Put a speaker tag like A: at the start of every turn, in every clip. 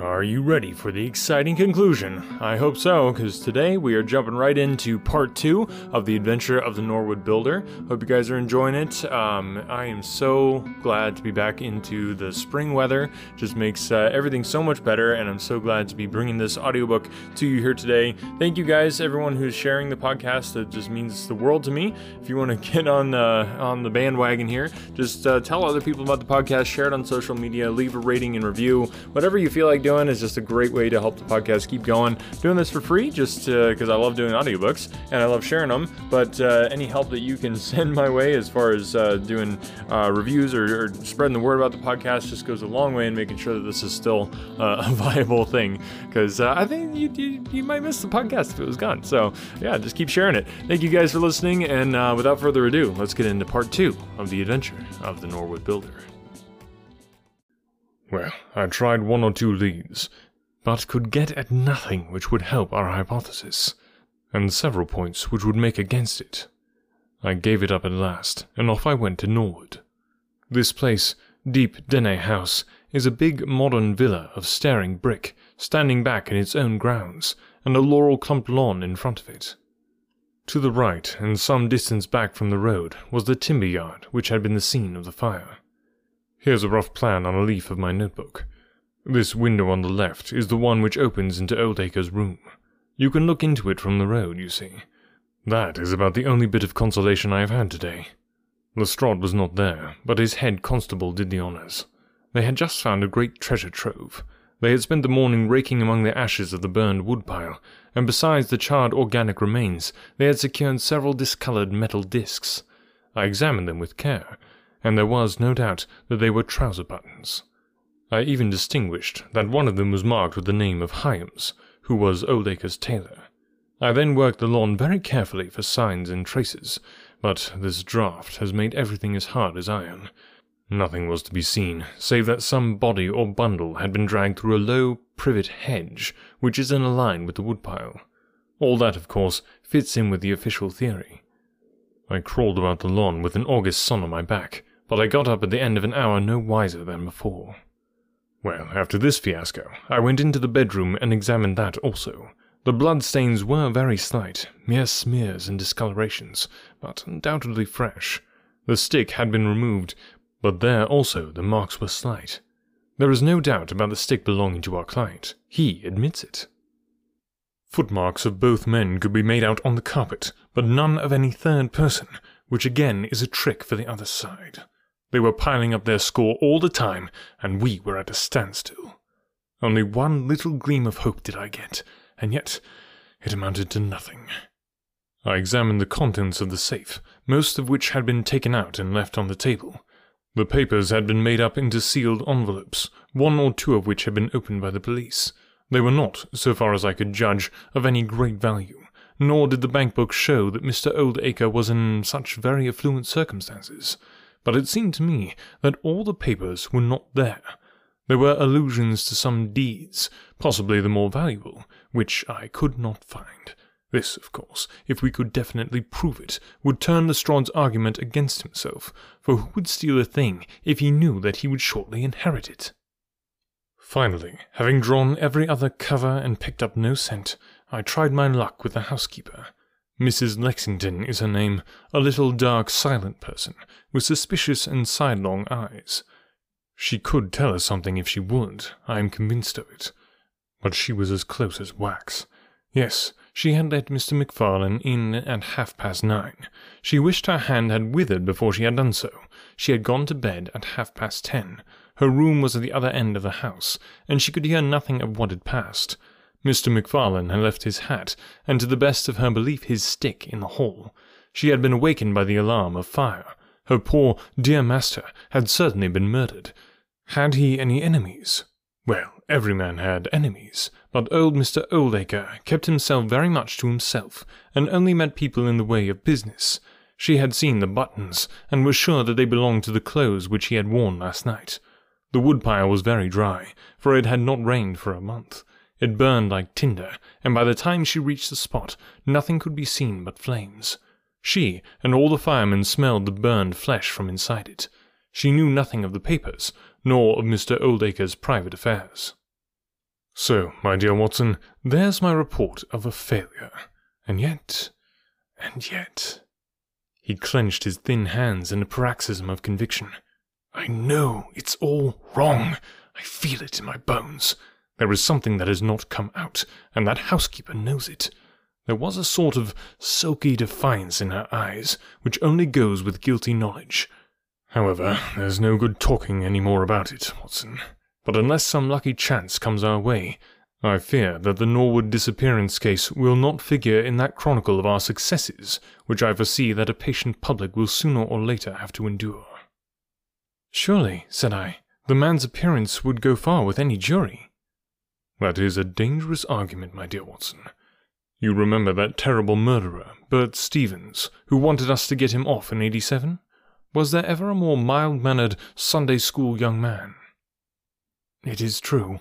A: Are you ready for the exciting conclusion? I hope so, because today we are jumping right into part two of the adventure of the Norwood Builder. Hope you guys are enjoying it. Um, I am so glad to be back into the spring weather. Just makes uh, everything so much better, and I'm so glad to be bringing this audiobook to you here today. Thank you guys, everyone who's sharing the podcast. It just means the world to me. If you want to get on uh, on the bandwagon here, just uh, tell other people about the podcast, share it on social media, leave a rating and review, whatever you feel like doing is just a great way to help the podcast keep going. Doing this for free just because I love doing audiobooks and I love sharing them. But uh, any help that you can send my way as far as uh, doing uh, reviews or, or, spreading the word about the podcast just goes a long way in making sure that this is still uh, a viable thing. Because uh, I think you, you, you, might miss the podcast if it was gone. So yeah, just keep sharing it. Thank you guys for listening. And uh, without further ado, let's get into part two of the adventure of the Norwood Builder. Well, I tried one or two leads, but could get at nothing which would help our hypothesis, and several points which would make against it. I gave it up at last, and off I went to Norwood. This place, Deep Dene House, is a big modern villa of staring brick, standing back in its own grounds, and a laurel clumped lawn in front of it. To the right, and some distance back from the road, was the timber yard which had been the scene of the fire. Here's a rough plan on a leaf of my notebook. This window on the left is the one which opens into Oldacre's room. You can look into it from the road, you see. That is about the only bit of consolation I have had today. Lestrade was not there, but his head constable did the honours. They had just found a great treasure trove. They had spent the morning raking among the ashes of the burned woodpile, and besides the charred organic remains, they had secured several discoloured metal discs. I examined them with care, and there was no doubt that they were trouser buttons. I even distinguished that one of them was marked with the name of Hyams, who was Oldacre's tailor. I then worked the lawn very carefully for signs and traces, but this draught has made everything as hard as iron. Nothing was to be seen, save that some body or bundle had been dragged through a low privet hedge, which is in a line with the woodpile. All that, of course, fits in with the official theory. I crawled about the lawn with an August sun on my back, but I got up at the end of an hour no wiser than before. Well, after this fiasco, I went into the bedroom and examined that also. The blood stains were very slight, mere smears and discolorations, but undoubtedly fresh. The stick had been removed, but there also the marks were slight. There is no doubt about the stick belonging to our client. He admits it. Footmarks of both men could be made out on the carpet, but none of any third person, which again is a trick for the other side. They were piling up their score all the time, and we were at a standstill. Only one little gleam of hope did I get, and yet it amounted to nothing. I examined the contents of the safe, most of which had been taken out and left on the table. The papers had been made up into sealed envelopes, one or two of which had been opened by the police. They were not, so far as I could judge, of any great value, nor did the bank book show that Mr. Oldacre was in such very affluent circumstances but it seemed to me that all the papers were not there. There were allusions to some deeds, possibly the more valuable, which I could not find. This, of course, if we could definitely prove it, would turn Lestrade's argument against himself, for who would steal a thing if he knew that he would shortly inherit it? Finally, having drawn every other cover and picked up no scent, I tried my luck with the housekeeper. Mrs. Lexington is her name, a little dark, silent person, with suspicious and sidelong eyes. She could tell us something if she would, I am convinced of it. But she was as close as wax. Yes, she had let Mr. MacFarlane in at half past nine. She wished her hand had withered before she had done so. She had gone to bed at half past ten. Her room was at the other end of the house, and she could hear nothing of what had passed. Mr. MacFarlane had left his hat, and to the best of her belief his stick, in the hall. She had been awakened by the alarm of fire. Her poor, dear master had certainly been murdered. Had he any enemies? Well, every man had enemies, but old Mr. Oldacre kept himself very much to himself, and only met people in the way of business. She had seen the buttons, and was sure that they belonged to the clothes which he had worn last night. The woodpile was very dry, for it had not rained for a month. It burned like tinder, and by the time she reached the spot, nothing could be seen but flames. She and all the firemen smelled the burned flesh from inside it. She knew nothing of the papers, nor of Mr. Oldacre's private affairs. So, my dear Watson, there's my report of a failure. And yet, and yet. He clenched his thin hands in a paroxysm of conviction. I know it's all wrong. I feel it in my bones. There is something that has not come out, and that housekeeper knows it. There was a sort of sulky defiance in her eyes, which only goes with guilty knowledge. However, there's no good talking any more about it, Watson. But unless some lucky chance comes our way, I fear that the Norwood disappearance case will not figure in that chronicle of our successes, which I foresee that a patient public will sooner or later have to endure. Surely, said I, the man's appearance would go far with any jury. That is a dangerous argument, my dear Watson. You remember that terrible murderer, Bert Stevens, who wanted us to get him off in 87? Was there ever a more mild mannered Sunday school young man? It is true.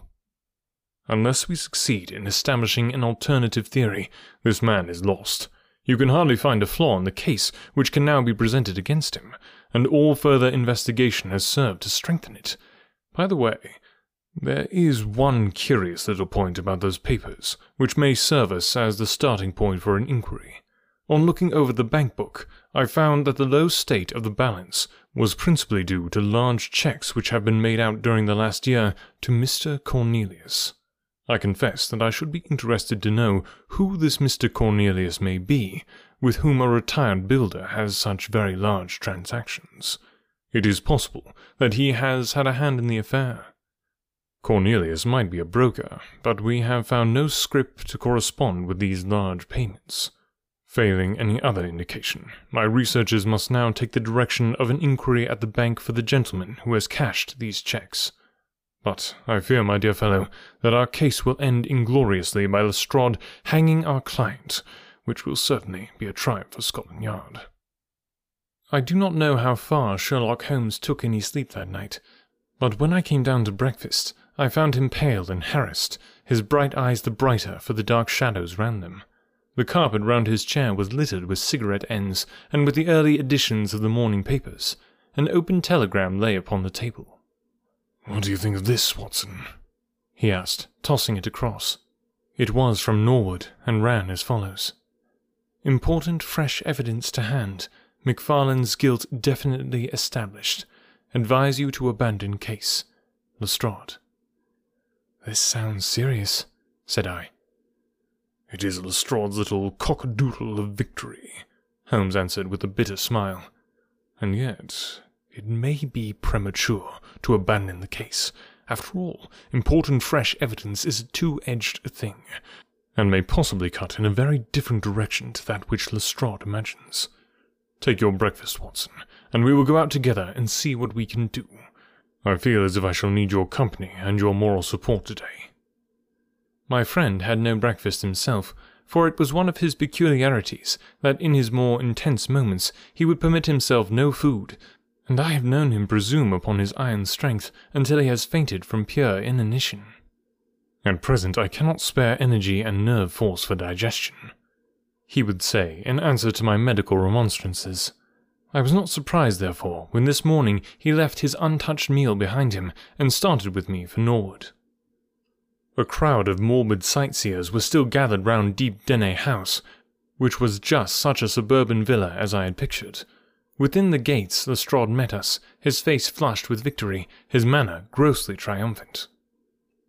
A: Unless we succeed in establishing an alternative theory, this man is lost. You can hardly find a flaw in the case which can now be presented against him, and all further investigation has served to strengthen it. By the way, there is one curious little point about those papers, which may serve us as the starting point for an inquiry. On looking over the bank book, I found that the low state of the balance was principally due to large checks which have been made out during the last year to Mr. Cornelius. I confess that I should be interested to know who this Mr. Cornelius may be, with whom a retired builder has such very large transactions. It is possible that he has had a hand in the affair. Cornelius might be a broker, but we have found no scrip to correspond with these large payments. Failing any other indication, my researches must now take the direction of an inquiry at the bank for the gentleman who has cashed these checks. But I fear, my dear fellow, that our case will end ingloriously by Lestrade hanging our client, which will certainly be a triumph for Scotland Yard. I do not know how far Sherlock Holmes took any sleep that night, but when I came down to breakfast, I found him pale and harassed, his bright eyes the brighter for the dark shadows round them. The carpet round his chair was littered with cigarette ends and with the early editions of the morning papers. An open telegram lay upon the table. What do you think of this, Watson? he asked, tossing it across. It was from Norwood, and ran as follows Important fresh evidence to hand. MacFarlane's guilt definitely established. Advise you to abandon case. Lestrade. This sounds serious, said I. It is Lestrade's little cock-a-doodle of victory, Holmes answered with a bitter smile. And yet, it may be premature to abandon the case. After all, important fresh evidence is a two-edged thing, and may possibly cut in a very different direction to that which Lestrade imagines. Take your breakfast, Watson, and we will go out together and see what we can do. I feel as if I shall need your company and your moral support today. My friend had no breakfast himself, for it was one of his peculiarities that in his more intense moments he would permit himself no food, and I have known him presume upon his iron strength until he has fainted from pure inanition. At present I cannot spare energy and nerve force for digestion, he would say in answer to my medical remonstrances. I was not surprised, therefore, when this morning he left his untouched meal behind him and started with me for Norwood. A crowd of morbid sightseers was still gathered round Deep Dene House, which was just such a suburban villa as I had pictured. Within the gates, Lestrade met us, his face flushed with victory, his manner grossly triumphant.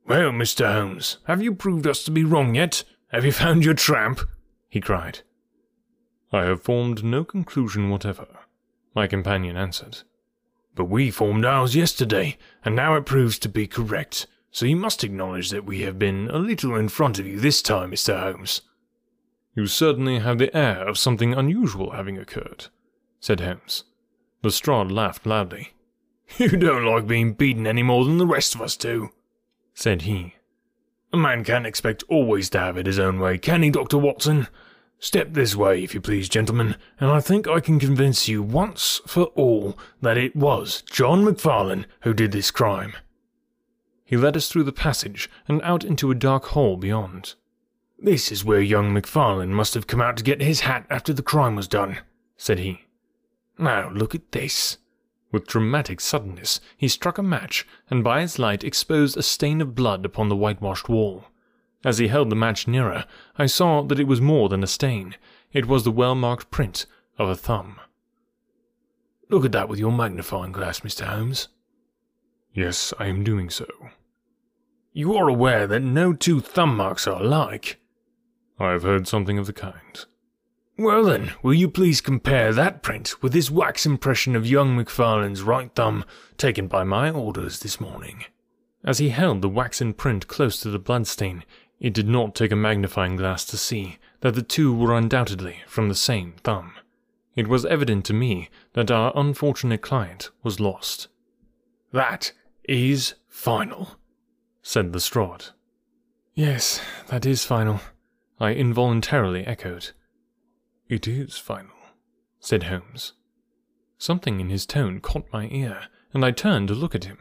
A: Well, Mr. Holmes, have you proved us to be wrong yet? Have you found your tramp? he cried. I have formed no conclusion whatever, my companion answered. But we formed ours yesterday, and now it proves to be correct, so you must acknowledge that we have been a little in front of you this time, Mr. Holmes. You certainly have the air of something unusual having occurred, said Holmes. Lestrade laughed loudly. You don't like being beaten any more than the rest of us do, said he. A man can't expect always to have it his own way, can he, Dr. Watson? Step this way, if you please, gentlemen, and I think I can convince you once for all that it was John MacFarlane who did this crime. He led us through the passage and out into a dark hall beyond. This is where young MacFarlane must have come out to get his hat after the crime was done, said he. Now look at this. With dramatic suddenness, he struck a match, and by its light exposed a stain of blood upon the whitewashed wall. As he held the match nearer, I saw that it was more than a stain. It was the well-marked print of a thumb.
B: Look at that with your magnifying glass, Mr. Holmes.
A: Yes, I am doing so.
B: You are aware that no two thumb marks are alike.
A: I have heard something of the kind.
B: Well then, will you please compare that print with this wax impression of young MacFarlane's right thumb taken by my orders this morning?
A: As he held the waxen print close to the bloodstain, it did not take a magnifying glass to see that the two were undoubtedly from the same thumb. It was evident to me that our unfortunate client was lost.
B: That is final, said Lestrade.
A: Yes, that is final, I involuntarily echoed.
B: It is final,
A: said Holmes. Something in his tone caught my ear, and I turned to look at him.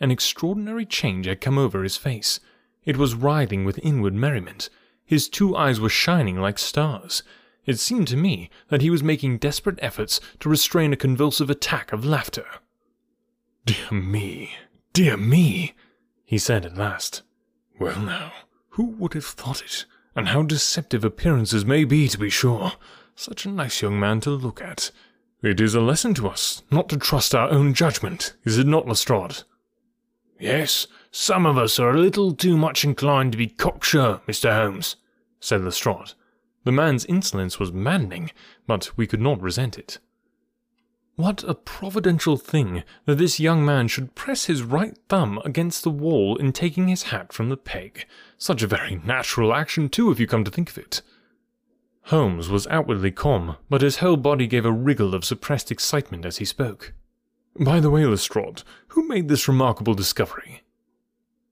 A: An extraordinary change had come over his face. It was writhing with inward merriment. His two eyes were shining like stars. It seemed to me that he was making desperate efforts to restrain a convulsive attack of laughter.
B: Dear me, dear me,
A: he said at last.
B: Well now, who would have thought it? And how deceptive appearances may be, to be sure. Such a nice young man to look at. It is a lesson to us not to trust our own judgment, is it not, Lestrade? Yes, some of us are a little too much inclined to be cocksure, Mr. Holmes, said Lestrade.
A: The man's insolence was maddening, but we could not resent it. What a providential thing that this young man should press his right thumb against the wall in taking his hat from the peg. Such a very natural action, too, if you come to think of it. Holmes was outwardly calm, but his whole body gave a wriggle of suppressed excitement as he spoke. By the way, Lestrade, who made this remarkable discovery?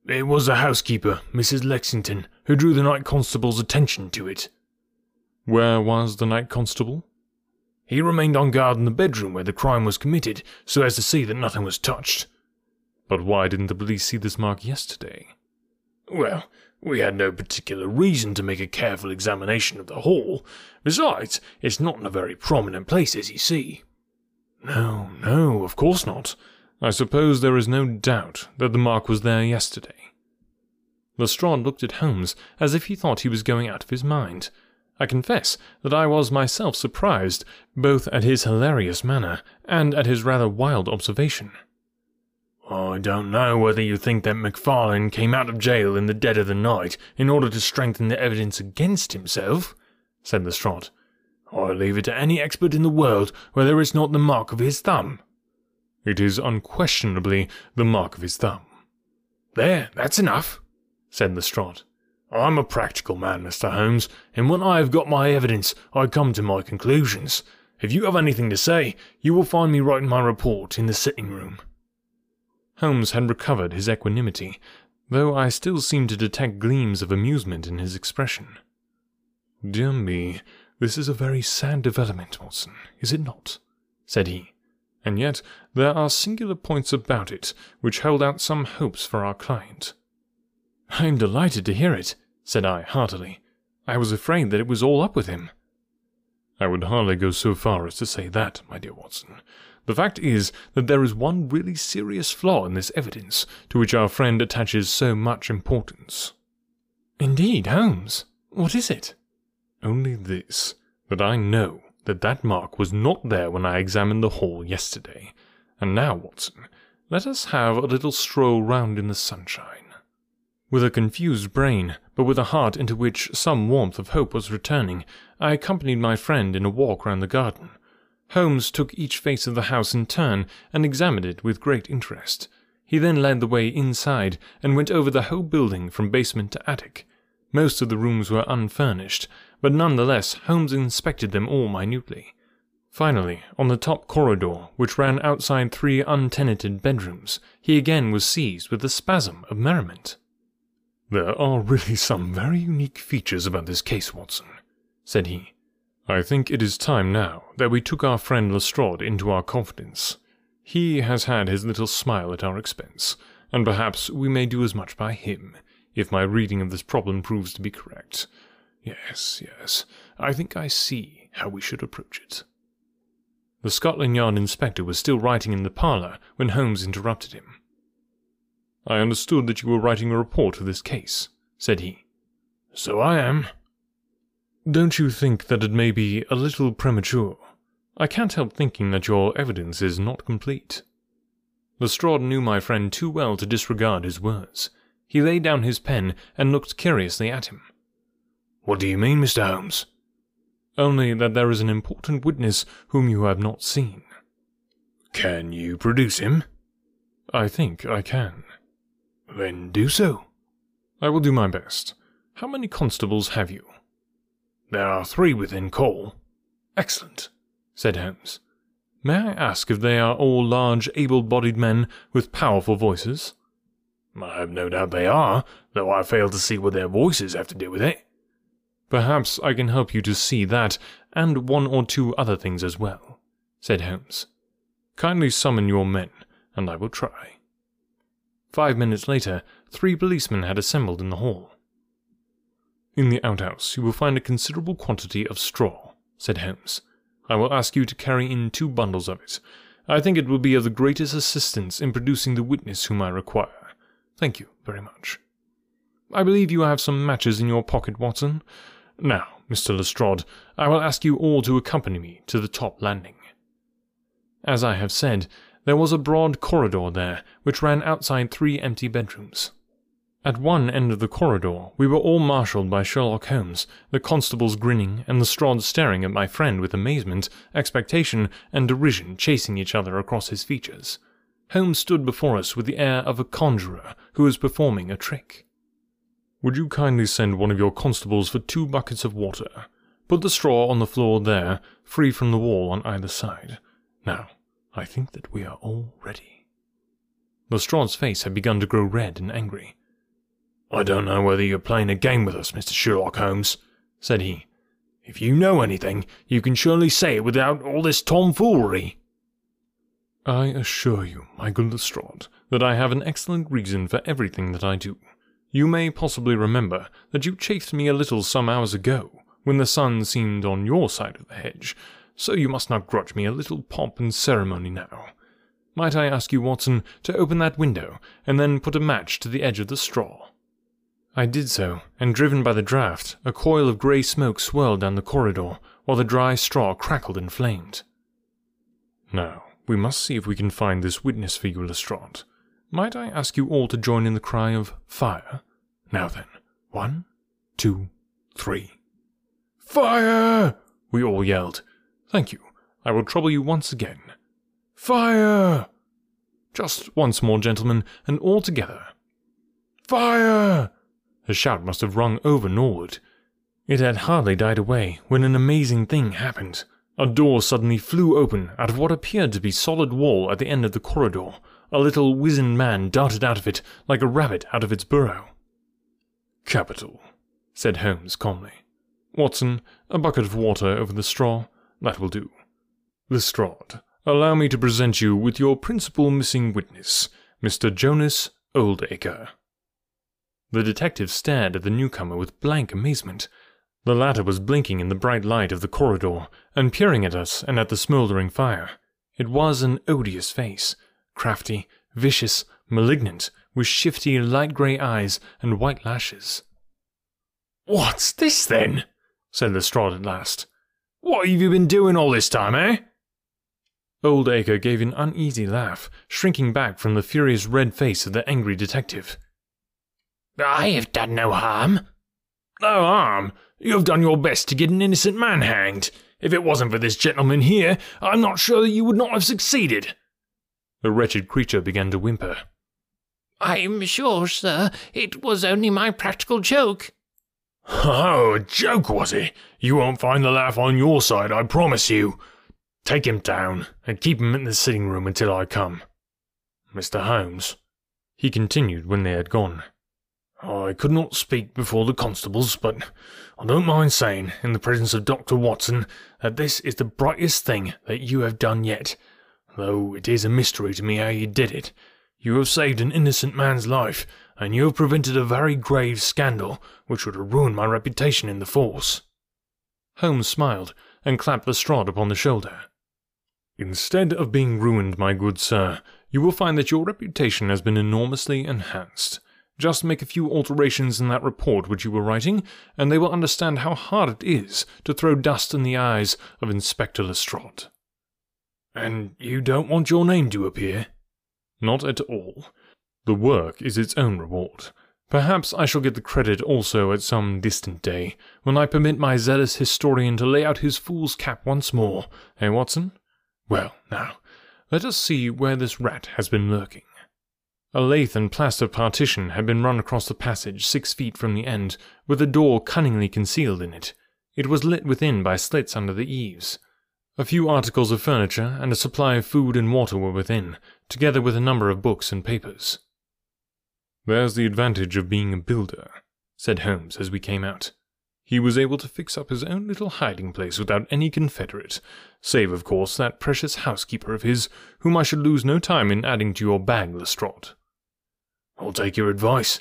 B: It was the housekeeper, Mrs. Lexington, who drew the night constable's attention to it.
A: Where was the night constable?
B: He remained on guard in the bedroom where the crime was committed, so as to see that nothing was touched.
A: But why didn't the police see this mark yesterday?
B: Well, we had no particular reason to make a careful examination of the hall. Besides, it's not in a very prominent place, as you see.
A: No, no, of course not. I suppose there is no doubt that the mark was there yesterday. Lestrade looked at Holmes as if he thought he was going out of his mind. I confess that I was myself surprised, both at his hilarious manner and at his rather wild observation.
B: I don't know whether you think that MacFarlane came out of jail in the dead of the night in order to strengthen the evidence against himself, said Lestrade. I leave it to any expert in the world whether it's not the mark of his thumb.
A: It is unquestionably the mark of his thumb.
B: There, that's enough, said Lestrade. I'm a practical man, Mr. Holmes, and when I have got my evidence, I come to my conclusions. If you have anything to say, you will find me writing my report in the sitting room.
A: Holmes had recovered his equanimity, though I still seemed to detect gleams of amusement in his expression.
B: Dear me, this is a very sad development, Watson, is it not? said he.
A: And yet there are singular points about it which hold out some hopes for our client.
B: I am delighted to hear it, said I heartily. I was afraid that it was all up with him.
A: I would hardly go so far as to say that, my dear Watson. The fact is that there is one really serious flaw in this evidence, to which our friend attaches so much importance.
B: Indeed, Holmes. What is it?
A: Only this, that I know that that mark was not there when I examined the hall yesterday. And now, Watson, let us have a little stroll round in the sunshine. With a confused brain, but with a heart into which some warmth of hope was returning, I accompanied my friend in a walk round the garden. Holmes took each face of the house in turn and examined it with great interest. He then led the way inside and went over the whole building from basement to attic. Most of the rooms were unfurnished, but none the less Holmes inspected them all minutely. Finally, on the top corridor, which ran outside three untenanted bedrooms, he again was seized with a spasm of merriment.
B: There are really some very unique features about this case, Watson, said he.
A: I think it is time now that we took our friend Lestrade into our confidence. He has had his little smile at our expense, and perhaps we may do as much by him, if my reading of this problem proves to be correct. Yes, yes, I think I see how we should approach it. The Scotland Yard inspector was still writing in the parlour when Holmes interrupted him. I understood that you were writing a report of this case, said he.
B: So I am.
A: Don't you think that it may be a little premature? I can't help thinking that your evidence is not complete. Lestrade knew my friend too well to disregard his words. He laid down his pen and looked curiously at him.
B: What do you mean, Mr. Holmes?
A: Only that there is an important witness whom you have not seen.
B: Can you produce him?
A: I think I can.
B: Then do so.
A: I will do my best. How many constables have you?
B: There are three within call.
A: Excellent, said Holmes. May I ask if they are all large, able bodied men with powerful voices?
B: I have no doubt they are, though I fail to see what their voices have to do with it.
A: Perhaps I can help you to see that, and one or two other things as well, said Holmes. Kindly summon your men, and I will try. Five minutes later, three policemen had assembled in the hall. In the outhouse, you will find a considerable quantity of straw, said Holmes. I will ask you to carry in two bundles of it. I think it will be of the greatest assistance in producing the witness whom I require. Thank you very much. I believe you have some matches in your pocket, Watson. Now, Mr. Lestrade, I will ask you all to accompany me to the top landing. As I have said, there was a broad corridor there, which ran outside three empty bedrooms. At one end of the corridor, we were all marshalled by Sherlock Holmes, the constables grinning, and Lestrade staring at my friend with amazement, expectation, and derision chasing each other across his features. Holmes stood before us with the air of a conjurer who is performing a trick. Would you kindly send one of your constables for two buckets of water? Put the straw on the floor there, free from the wall on either side. Now, I think that we are all ready. Lestrade's face had begun to grow red and angry.
B: I don't know whether you're playing a game with us, Mr. Sherlock Holmes, said he. If you know anything, you can surely say it without all this tomfoolery.
A: I assure you, good Lestrade, that I have an excellent reason for everything that I do. You may possibly remember that you chaffed me a little some hours ago, when the sun seemed on your side of the hedge, so you must not grudge me a little pomp and ceremony now. Might I ask you, Watson, to open that window, and then put a match to the edge of the straw? I did so, and driven by the draught, a coil of grey smoke swirled down the corridor, while the dry straw crackled and flamed. Now, we must see if we can find this witness for you, Lestrade. Might I ask you all to join in the cry of fire? Now then, one, two, three.
B: Fire!
A: We all yelled. Thank you. I will trouble you once again.
B: Fire!
A: Just once more, gentlemen, and all together.
B: Fire!
A: The shout must have rung over Norwood. It had hardly died away when an amazing thing happened. A door suddenly flew open out of what appeared to be solid wall at the end of the corridor. A little wizened man darted out of it like a rabbit out of its burrow. Capital, said Holmes calmly. Watson, a bucket of water over the straw. That will do. Lestrade, allow me to present you with your principal missing witness, Mr. Jonas Oldacre. The detective stared at the newcomer with blank amazement. The latter was blinking in the bright light of the corridor, and peering at us and at the smouldering fire. It was an odious face, crafty, vicious, malignant, with shifty light grey eyes and white lashes.
B: What's this then? said Lestrade at last. What have you been doing all this time, eh?
A: Oldacre gave an uneasy laugh, shrinking back from the furious red face of the angry detective.
B: I have done no harm. No harm? You have done your best to get an innocent man hanged. If it wasn't for this gentleman here, I'm not sure that you would not have succeeded.
A: The wretched creature began to whimper.
C: I'm sure, sir, it was only my practical joke.
B: Oh, a joke, was it? You won't find the laugh on your side, I promise you. Take him down, and keep him in the sitting room until I come. Mr. Holmes, he continued when they had gone. I could not speak before the constables, but I don't mind saying, in the presence of Dr. Watson, that this is the brightest thing that you have done yet, though it is a mystery to me how you did it. You have saved an innocent man's life, and you have prevented a very grave scandal which would have ruined my reputation in the force.
A: Holmes smiled and clapped Lestrade upon the shoulder. Instead of being ruined, my good sir, you will find that your reputation has been enormously enhanced. Just make a few alterations in that report which you were writing, and they will understand how hard it is to throw dust in the eyes of Inspector Lestrade.
B: And you don't want your name to appear?
A: Not at all. The work is its own reward. Perhaps I shall get the credit also at some distant day, when I permit my zealous historian to lay out his fool's cap once more. Eh, Watson? Well, now, let us see where this rat has been lurking. A lath and plaster partition had been run across the passage six feet from the end, with a door cunningly concealed in it. It was lit within by slits under the eaves. A few articles of furniture and a supply of food and water were within, together with a number of books and papers. There's the advantage of being a builder, said Holmes as we came out. He was able to fix up his own little hiding place without any confederate, save, of course, that precious housekeeper of his, whom I should lose no time in adding to your bag, Lestrade.
B: I'll take your advice.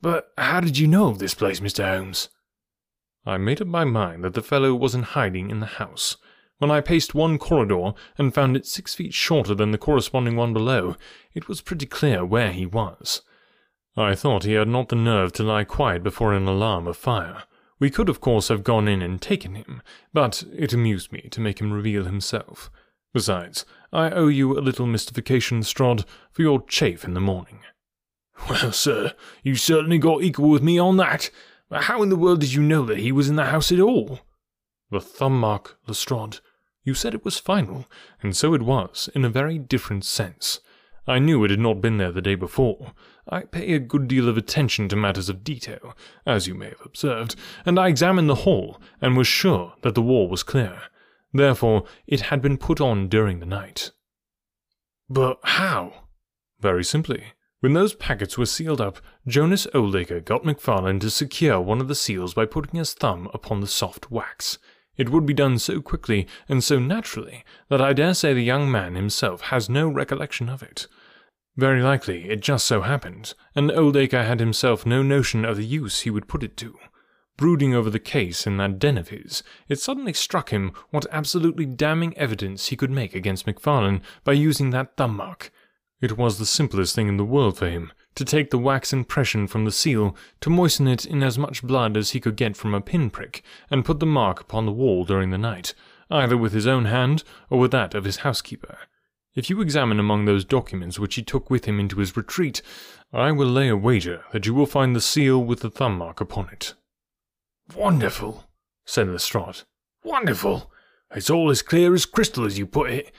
B: But how did you know of this place, Mr. Holmes?
A: I made up my mind that the fellow was in hiding in the house. When I paced one corridor and found it six feet shorter than the corresponding one below, it was pretty clear where he was. I thought he had not the nerve to lie quiet before an alarm of fire. We could, of course, have gone in and taken him, but it amused me to make him reveal himself. Besides, I owe you a little mystification, Lestrade, for your chafe in the morning.
B: Well, sir, you certainly got equal with me on that. But how in the world did you know that he was in the house at all?
A: The thumb mark, Lestrade. You said it was final, and so it was, in a very different sense. I knew it had not been there the day before. I pay a good deal of attention to matters of detail, as you may have observed, and I examined the hall, and was sure that the wall was clear. Therefore, it had been put on during the night.
B: But how?
A: Very simply. When those packets were sealed up, Jonas Oldacre got Macfarlane to secure one of the seals by putting his thumb upon the soft wax. It would be done so quickly and so naturally that I dare say the young man himself has no recollection of it. Very likely it just so happened, and Oldacre had himself no notion of the use he would put it to. Brooding over the case in that den of his, it suddenly struck him what absolutely damning evidence he could make against Macfarlane by using that thumb mark, it was the simplest thing in the world for him to take the wax impression from the seal, to moisten it in as much blood as he could get from a pinprick, and put the mark upon the wall during the night, either with his own hand or with that of his housekeeper. If you examine among those documents which he took with him into his retreat, I will lay a wager that you will find the seal with the thumb mark upon it.
B: Wonderful, said Lestrade. Wonderful. It's all as clear as crystal, as you put it.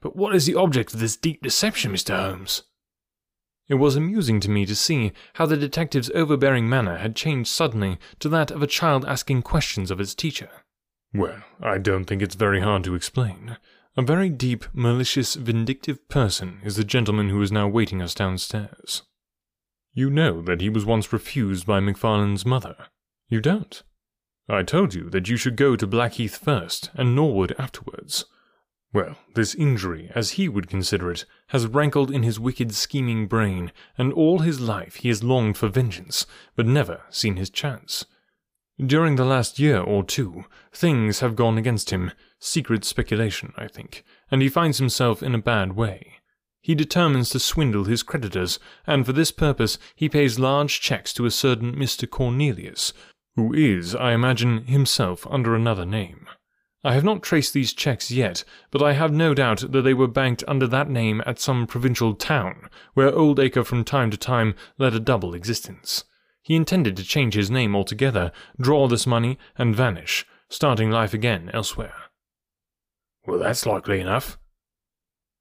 B: But what is the object of this deep deception, Mr. Holmes?
A: It was amusing to me to see how the detective's overbearing manner had changed suddenly to that of a child asking questions of its teacher. Well, I don't think it's very hard to explain. A very deep, malicious, vindictive person is the gentleman who is now waiting us downstairs. You know that he was once refused by Macfarlane's mother. You don't? I told you that you should go to Blackheath first, and Norwood afterwards. Well, this injury, as he would consider it, has rankled in his wicked, scheming brain, and all his life he has longed for vengeance, but never seen his chance. During the last year or two, things have gone against him, secret speculation, I think, and he finds himself in a bad way. He determines to swindle his creditors, and for this purpose he pays large checks to a certain Mr. Cornelius, who is, I imagine, himself under another name. I have not traced these checks yet, but I have no doubt that they were banked under that name at some provincial town, where Oldacre from time to time led a double existence. He intended to change his name altogether, draw this money, and vanish, starting life again elsewhere.
B: Well, that's likely enough.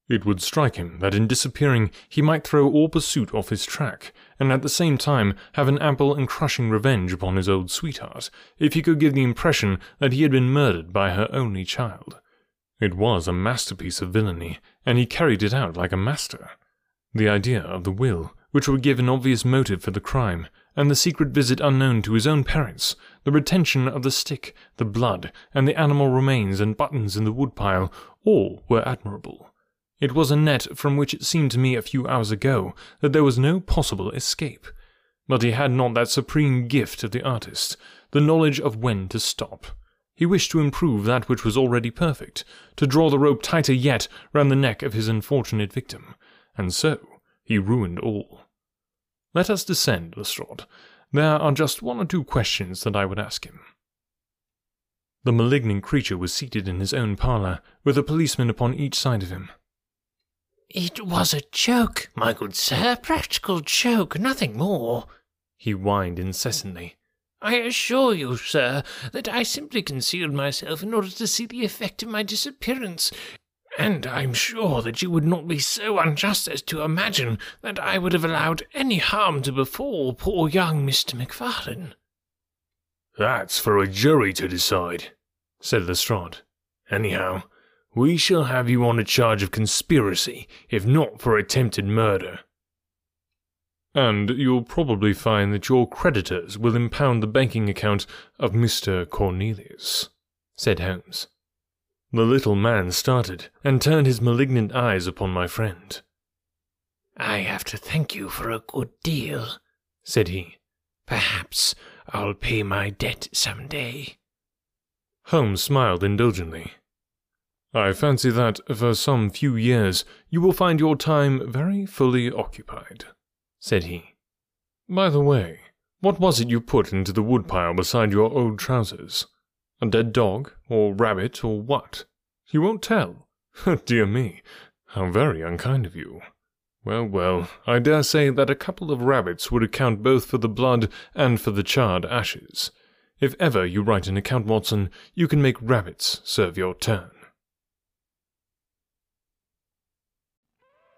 A: It would strike him that in disappearing he might throw all pursuit off his track, and at the same time have an ample and crushing revenge upon his old sweetheart, if he could give the impression that he had been murdered by her only child. It was a masterpiece of villainy, and he carried it out like a master. The idea of the will, which would give an obvious motive for the crime, and the secret visit unknown to his own parents, the retention of the stick, the blood, and the animal remains and buttons in the woodpile, all were admirable. It was a net from which it seemed to me a few hours ago that there was no possible escape. But he had not that supreme gift of the artist, the knowledge of when to stop. He wished to improve that which was already perfect, to draw the rope tighter yet round the neck of his unfortunate victim, and so he ruined all. Let us descend, Lestrade. There are just one or two questions that I would ask him. The malignant creature was seated in his own parlour, with a policeman upon each side of him.
C: It was a joke, my good sir, a practical joke, nothing more,
A: he whined incessantly.
C: I assure you, sir, that I simply concealed myself in order to see the effect of my disappearance. And I'm sure that you would not be so unjust as to imagine that I would have allowed any harm to befall poor young Mr. MacFarlane.
B: That's for a jury to decide, said Lestrade. Anyhow, we shall have you on a charge of conspiracy, if not for attempted murder.
A: And you'll probably find that your creditors will impound the banking account of Mr. Cornelius, said Holmes. The little man started and turned his malignant eyes upon my friend.
C: I have to thank you for a good deal, said he. Perhaps I'll pay my debt some day.
A: Holmes smiled indulgently. I fancy that for some few years you will find your time very fully occupied, said he. By the way, what was it you put into the woodpile beside your old trousers? A dead dog, or rabbit, or what? You won't tell? Dear me, how very unkind of you. Well, well, I dare say that a couple of rabbits would account both for the blood and for the charred ashes. If ever you write an account, Watson, you can make rabbits serve your turn.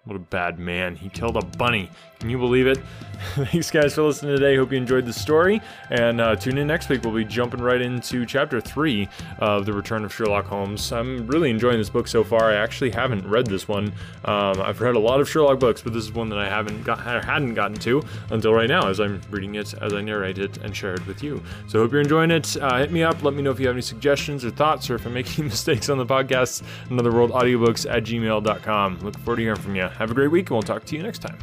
A: What a bad man. He killed a bunny. Can you believe it? Thanks, guys, for listening today. Hope you enjoyed the story. And uh, tune in next week. We'll be jumping right into chapter three of The Return of Sherlock Holmes. I'm really enjoying this book so far. I actually haven't read this one. Um, I've read a lot of Sherlock books, but this is one that I haven't got, hadn't gotten to until right now as I'm reading it, as I narrate it, and share it with you. So hope you're enjoying it. Uh, hit me up. Let me know if you have any suggestions or thoughts or if I'm making mistakes on the podcast. Another World Audiobooks at gmail.com. Look forward to hearing from you. Have a great week, and we'll talk to you next time.